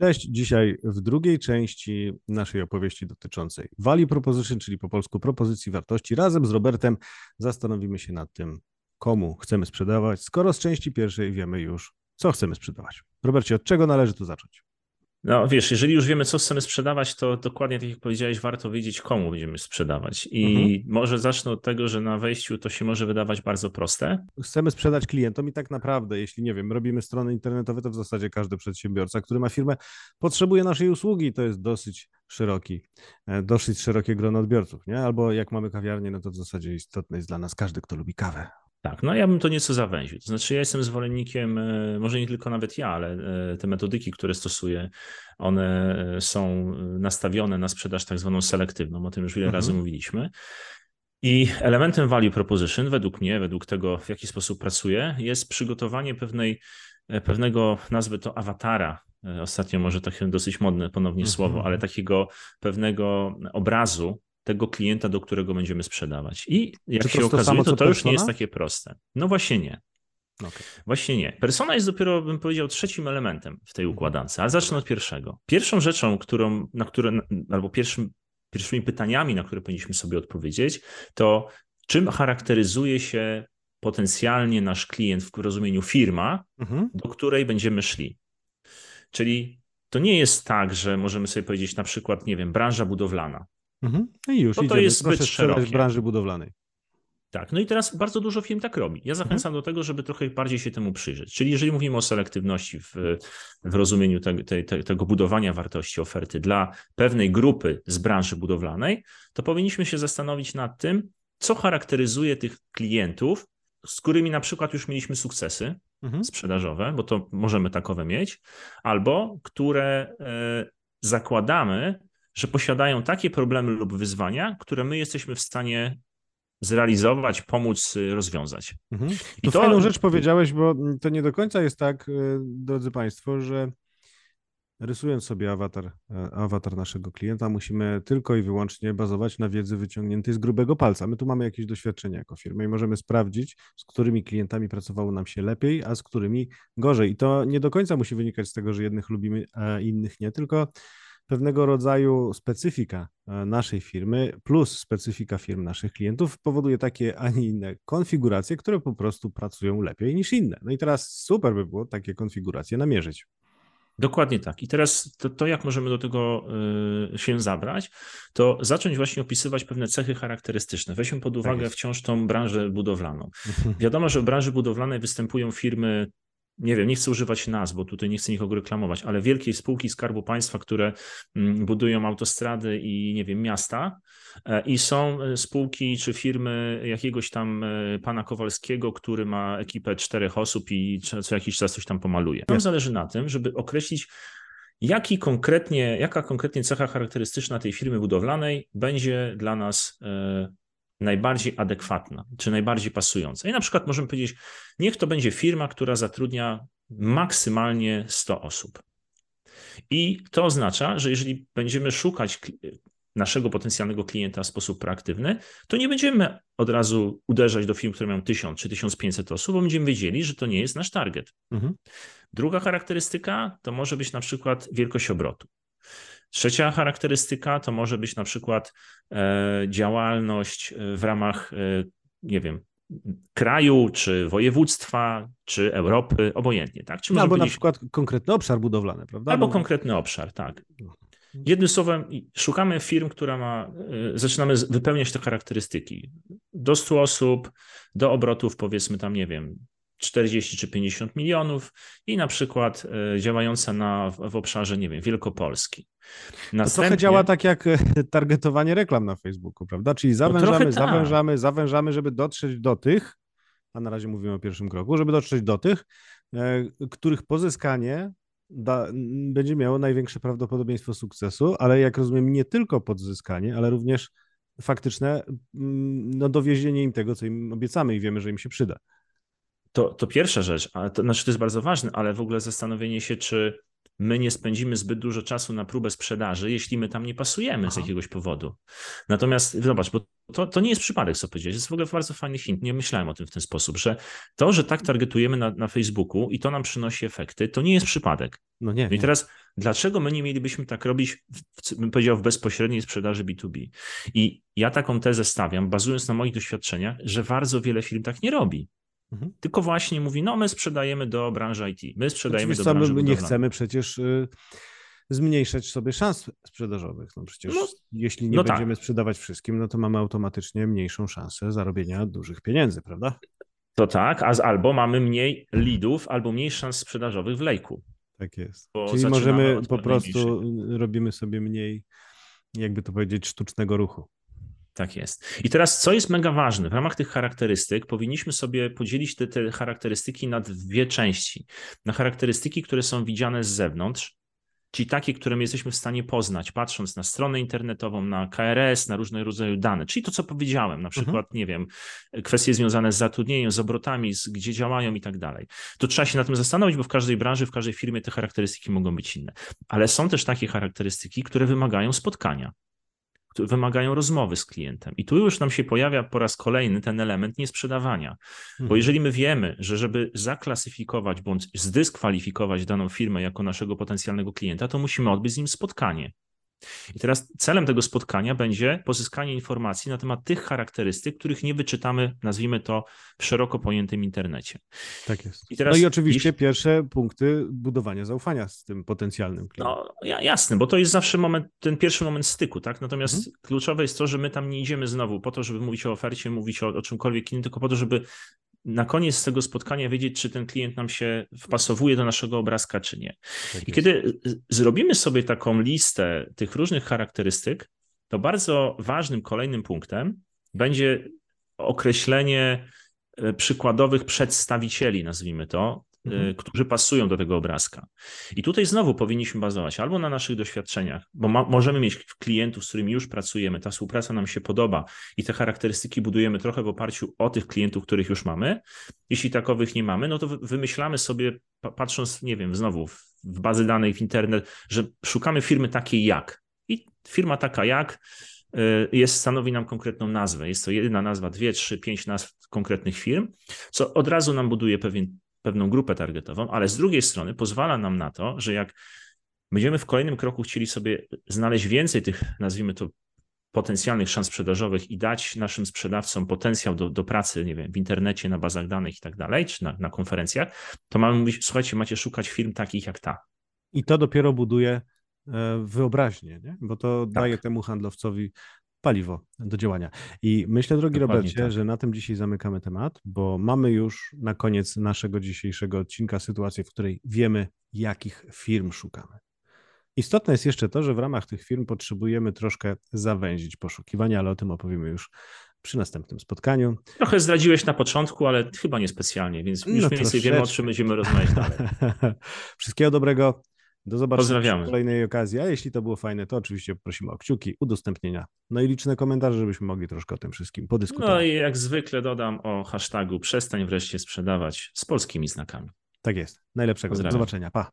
Cześć, dzisiaj w drugiej części naszej opowieści dotyczącej Value Proposition, czyli po polsku propozycji wartości, razem z Robertem zastanowimy się nad tym, komu chcemy sprzedawać, skoro z części pierwszej wiemy już, co chcemy sprzedawać. Robercie, od czego należy tu zacząć? No wiesz, jeżeli już wiemy, co chcemy sprzedawać, to dokładnie tak jak powiedziałeś, warto wiedzieć, komu będziemy sprzedawać. I mhm. może zacznę od tego, że na wejściu to się może wydawać bardzo proste. Chcemy sprzedać klientom i tak naprawdę, jeśli nie wiem, robimy strony internetowe, to w zasadzie każdy przedsiębiorca, który ma firmę, potrzebuje naszej usługi. To jest dosyć szeroki, e, dosyć szerokie grono odbiorców, nie? Albo jak mamy kawiarnię, no to w zasadzie istotne jest dla nas każdy, kto lubi kawę. Tak, no ja bym to nieco zawęził. To znaczy, ja jestem zwolennikiem, e, może nie tylko nawet ja, ale e, te metodyki, które stosuję, one e, są nastawione na sprzedaż tak zwaną selektywną. O tym już wiele mhm. razy mówiliśmy. I elementem value proposition, według mnie, według tego, w jaki sposób pracuję, jest przygotowanie pewnej, pewnego, nazwy to awatara. Ostatnio może takie dosyć modne ponownie mhm. słowo, ale takiego pewnego obrazu tego klienta, do którego będziemy sprzedawać. I jak się okazuje, samo, to to już nie jest takie proste. No właśnie nie. Okay. Właśnie nie. Persona jest dopiero, bym powiedział, trzecim elementem w tej mhm. układance, ale zacznę od pierwszego. Pierwszą rzeczą, którą, na które, albo pierwszym, pierwszymi pytaniami, na które powinniśmy sobie odpowiedzieć, to czym charakteryzuje się potencjalnie nasz klient w rozumieniu firma, mhm. do której będziemy szli. Czyli to nie jest tak, że możemy sobie powiedzieć na przykład, nie wiem, branża budowlana. Mhm. No I już to, to jest zbyt szerokie. w branży budowlanej. Tak, no i teraz bardzo dużo firm tak robi. Ja zachęcam mhm. do tego, żeby trochę bardziej się temu przyjrzeć. Czyli jeżeli mówimy o selektywności w, w rozumieniu te, te, te, tego budowania wartości oferty dla pewnej grupy z branży budowlanej, to powinniśmy się zastanowić nad tym, co charakteryzuje tych klientów, z którymi na przykład już mieliśmy sukcesy mhm. sprzedażowe, bo to możemy takowe mieć, albo które e, zakładamy, że posiadają takie problemy lub wyzwania, które my jesteśmy w stanie zrealizować, pomóc y, rozwiązać. Mhm. I to, to fajną rzecz powiedziałeś, bo to nie do końca jest tak, y, drodzy Państwo, że rysując sobie awatar, e, awatar naszego klienta, musimy tylko i wyłącznie bazować na wiedzy wyciągniętej z grubego palca. My tu mamy jakieś doświadczenie jako firma i możemy sprawdzić, z którymi klientami pracowało nam się lepiej, a z którymi gorzej. I to nie do końca musi wynikać z tego, że jednych lubimy, a innych nie, tylko pewnego rodzaju specyfika e, naszej firmy plus specyfika firm naszych klientów powoduje takie, a nie inne konfiguracje, które po prostu pracują lepiej niż inne. No i teraz super by było takie konfiguracje namierzyć. Dokładnie tak. I teraz to, to, jak możemy do tego y, się zabrać, to zacząć właśnie opisywać pewne cechy charakterystyczne. Weźmy pod tak uwagę tak wciąż tą branżę budowlaną. Wiadomo, że w branży budowlanej występują firmy nie wiem, nie chcę używać nazw, bo tutaj nie chcę nikogo reklamować, ale wielkie spółki Skarbu Państwa, które mm, budują autostrady i nie wiem, miasta e, i są e, spółki czy firmy jakiegoś tam e, pana Kowalskiego, który ma ekipę czterech osób i co jakiś czas coś tam pomaluje. Nam zależy na tym, żeby określić, jaki konkretnie, jaka konkretnie cecha charakterystyczna tej firmy budowlanej będzie dla nas najbardziej adekwatna, czy najbardziej pasująca. I na przykład możemy powiedzieć, niech to będzie firma, która zatrudnia maksymalnie 100 osób. I to oznacza, że jeżeli będziemy szukać naszego potencjalnego klienta w sposób proaktywny, to nie będziemy od razu uderzać do firm, które mają 1000 czy 1500 osób, bo będziemy wiedzieli, że to nie jest nasz target. Mhm. Druga charakterystyka to może być na przykład wielkość obrotu. Trzecia charakterystyka to może być na przykład e, działalność e, w ramach, e, nie wiem, kraju, czy województwa, czy Europy, obojętnie. Tak? Czy no, albo na przykład konkretny obszar budowlany, prawda? Albo no. konkretny obszar, tak. No. Jednym słowem, szukamy firm, która ma, zaczynamy wypełniać te charakterystyki. Do 100 osób, do obrotów powiedzmy tam, nie wiem, 40 czy 50 milionów i na przykład e, działająca na, w obszarze, nie wiem, Wielkopolski. Następnie... To trochę działa tak jak e, targetowanie reklam na Facebooku, prawda? Czyli zawężamy, no zawężamy, tak. zawężamy, żeby dotrzeć do tych, a na razie mówimy o pierwszym kroku, żeby dotrzeć do tych, e, których pozyskanie da, będzie miało największe prawdopodobieństwo sukcesu, ale jak rozumiem, nie tylko podzyskanie, ale również faktyczne no, dowiezienie im tego, co im obiecamy i wiemy, że im się przyda. To, to pierwsza rzecz, ale to, znaczy to jest bardzo ważne, ale w ogóle zastanowienie się, czy my nie spędzimy zbyt dużo czasu na próbę sprzedaży, jeśli my tam nie pasujemy Aha. z jakiegoś powodu. Natomiast zobacz, bo to, to nie jest przypadek, co powiedziałeś. Jest w ogóle bardzo fajny hint. Nie myślałem o tym w ten sposób, że to, że tak targetujemy na, na Facebooku i to nam przynosi efekty, to nie jest przypadek. No nie. No i teraz, dlaczego my nie mielibyśmy tak robić, w, bym powiedział, w bezpośredniej sprzedaży B2B? I ja taką tezę stawiam, bazując na moich doświadczeniach, że bardzo wiele firm tak nie robi. Mhm. Tylko właśnie mówi, no my sprzedajemy do branży IT, my sprzedajemy Oczywiście do branży my nie chcemy przecież y, zmniejszać sobie szans sprzedażowych. No przecież no, jeśli nie no tak. będziemy tak. sprzedawać wszystkim, no to mamy automatycznie mniejszą szansę zarobienia dużych pieniędzy, prawda? To tak, a albo mamy mniej leadów, albo mniej szans sprzedażowych w lejku. Tak jest. Czyli możemy po prostu robimy sobie mniej, jakby to powiedzieć, sztucznego ruchu. Tak jest. I teraz, co jest mega ważne, w ramach tych charakterystyk powinniśmy sobie podzielić te, te charakterystyki na dwie części. Na charakterystyki, które są widziane z zewnątrz, czyli takie, które my jesteśmy w stanie poznać, patrząc na stronę internetową, na KRS, na różnego rodzaju dane, czyli to, co powiedziałem, na przykład, mhm. nie wiem, kwestie związane z zatrudnieniem, z obrotami, z gdzie działają i tak dalej. To trzeba się na tym zastanowić, bo w każdej branży, w każdej firmie te charakterystyki mogą być inne. Ale są też takie charakterystyki, które wymagają spotkania wymagają rozmowy z klientem. I tu już nam się pojawia po raz kolejny ten element niesprzedawania. Bo mhm. jeżeli my wiemy, że żeby zaklasyfikować bądź zdyskwalifikować daną firmę jako naszego potencjalnego klienta, to musimy odbyć z nim spotkanie. I teraz celem tego spotkania będzie pozyskanie informacji na temat tych charakterystyk, których nie wyczytamy, nazwijmy to, w szeroko pojętym internecie. Tak jest. I teraz, no i oczywiście jeśli... pierwsze punkty budowania zaufania z tym potencjalnym klientem. No jasne, bo to jest zawsze moment, ten pierwszy moment styku, tak? Natomiast mhm. kluczowe jest to, że my tam nie idziemy znowu po to, żeby mówić o ofercie, mówić o, o czymkolwiek innym, tylko po to, żeby na koniec tego spotkania wiedzieć, czy ten klient nam się wpasowuje do naszego obrazka, czy nie. Tak I kiedy zrobimy sobie taką listę tych różnych charakterystyk, to bardzo ważnym kolejnym punktem będzie określenie e, przykładowych przedstawicieli, nazwijmy to, mhm. Y, którzy pasują do tego obrazka. I tutaj znowu powinniśmy bazować albo na naszych doświadczeniach, bo ma, możemy mieć klientów, z którymi już pracujemy, ta współpraca nam się podoba i te charakterystyki budujemy trochę w oparciu o tych klientów, których już mamy. Jeśli takowych nie mamy, no to wymyślamy sobie, patrząc, nie wiem, znowu w bazy danych, w internet, że szukamy firmy takiej jak. I firma taka jak y, jest, stanowi nam konkretną nazwę. Jest to jedna nazwa, dwie, trzy, pięć nazw konkretnych firm, co od razu nam buduje pewien pewną grupę targetową, ale z drugiej strony pozwala nam na to, że jak będziemy w kolejnym kroku chcieli sobie znaleźć więcej tych, nazwijmy to, potencjalnych szans sprzedażowych i dać naszym sprzedawcom potencjał do, do pracy, nie wiem, w internecie, na bazach danych i tak dalej, czy na, na konferencjach, to mamy mówić, słuchajcie, macie szukać firm takich jak ta. I to dopiero buduje e, wyobraźnię, nie? bo to tak. daje temu handlowcowi paliwo do działania. I myślę, drogi Dokładnie Robercie, tak. że na tym dzisiaj zamykamy temat, bo mamy już na koniec naszego dzisiejszego odcinka sytuację, w której wiemy, jakich firm szukamy. Istotne jest jeszcze to, że w ramach tych firm potrzebujemy troszkę zawęzić poszukiwania, ale o tym opowiemy już przy następnym spotkaniu. Trochę zdradziłeś na początku, ale chyba niespecjalnie, więc już no mniej więcej wiemy, o czym będziemy rozmawiać dalej. Wszystkiego dobrego. Do zobaczenia w kolejnej okazji. A jeśli to było fajne, to oczywiście prosimy o kciuki, udostępnienia. No i liczne komentarze, żebyśmy mogli troszkę o tym wszystkim podyskutować. No i jak zwykle dodam o hashtagu przestań wreszcie sprzedawać z polskimi znakami. Tak jest. Najlepszego. Do zobaczenia. Pa.